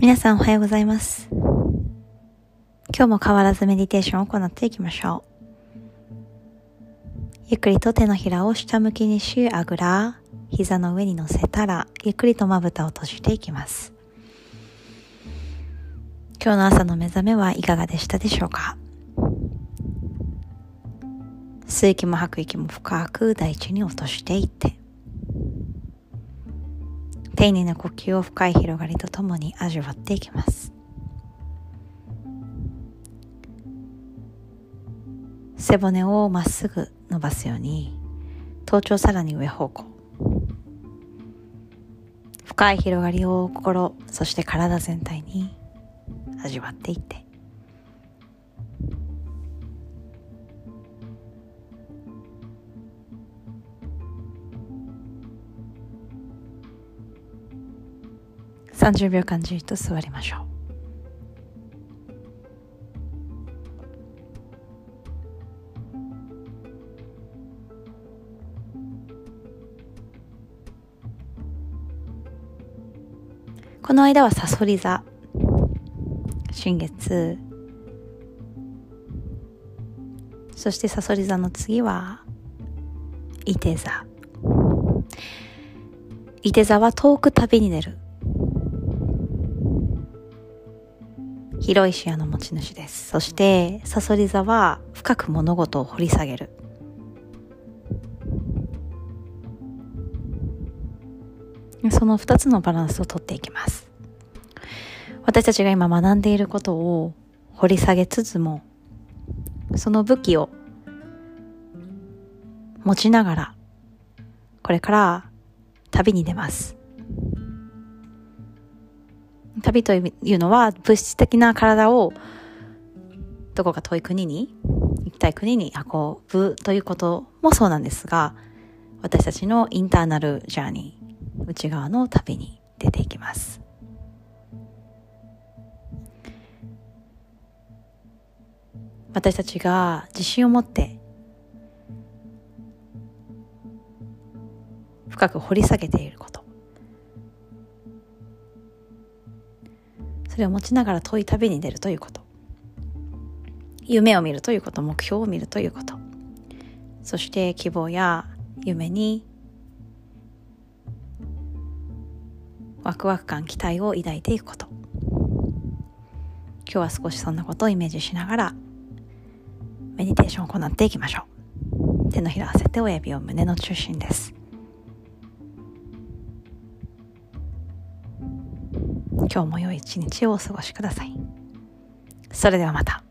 皆さんおはようございます。今日も変わらずメディテーションを行っていきましょう。ゆっくりと手のひらを下向きにし、あぐら、膝の上に乗せたら、ゆっくりとまぶたを閉じていきます。今日の朝の目覚めはいかがでしたでしょうか？吸う息も吐く息も深く大地に落としていって、丁寧な呼吸を深い広がりとともに味わっていきます。背骨をまっすぐ伸ばすように頭頂さらに上方向。深い広がりを心そして体全体に味わっていって。30秒間じっと座りましょう。この間はさそり座。新月。そしてさそり座の次はいて座。いて座は遠く旅に出る。広い視野の持ち主です。そして、サソリ座は深く物事を掘り下げる。その2つのバランスをとっていきます。私たちが今学んでいることを掘り下げつつも、その武器を持ちながら、これから旅に出ます。旅というのは物質的な体をどこか遠い国に行きたい国に運ぶということもそうなんですが私たちのインターナルジャーニー内側の旅に出ていきます。私たちが自信を持って深く掘り下げていること。それを持ちながら遠い旅に出るということ。夢を見るということ目標を見るということ。そして希望や夢にワクワク感期待を抱いていくこと。今日は少しそんなことをイメージしながらメディテーションを行っていきましょう。手のひらを合わせて親指を胸の中心です。今日も良い一日をお過ごしください。それではまた。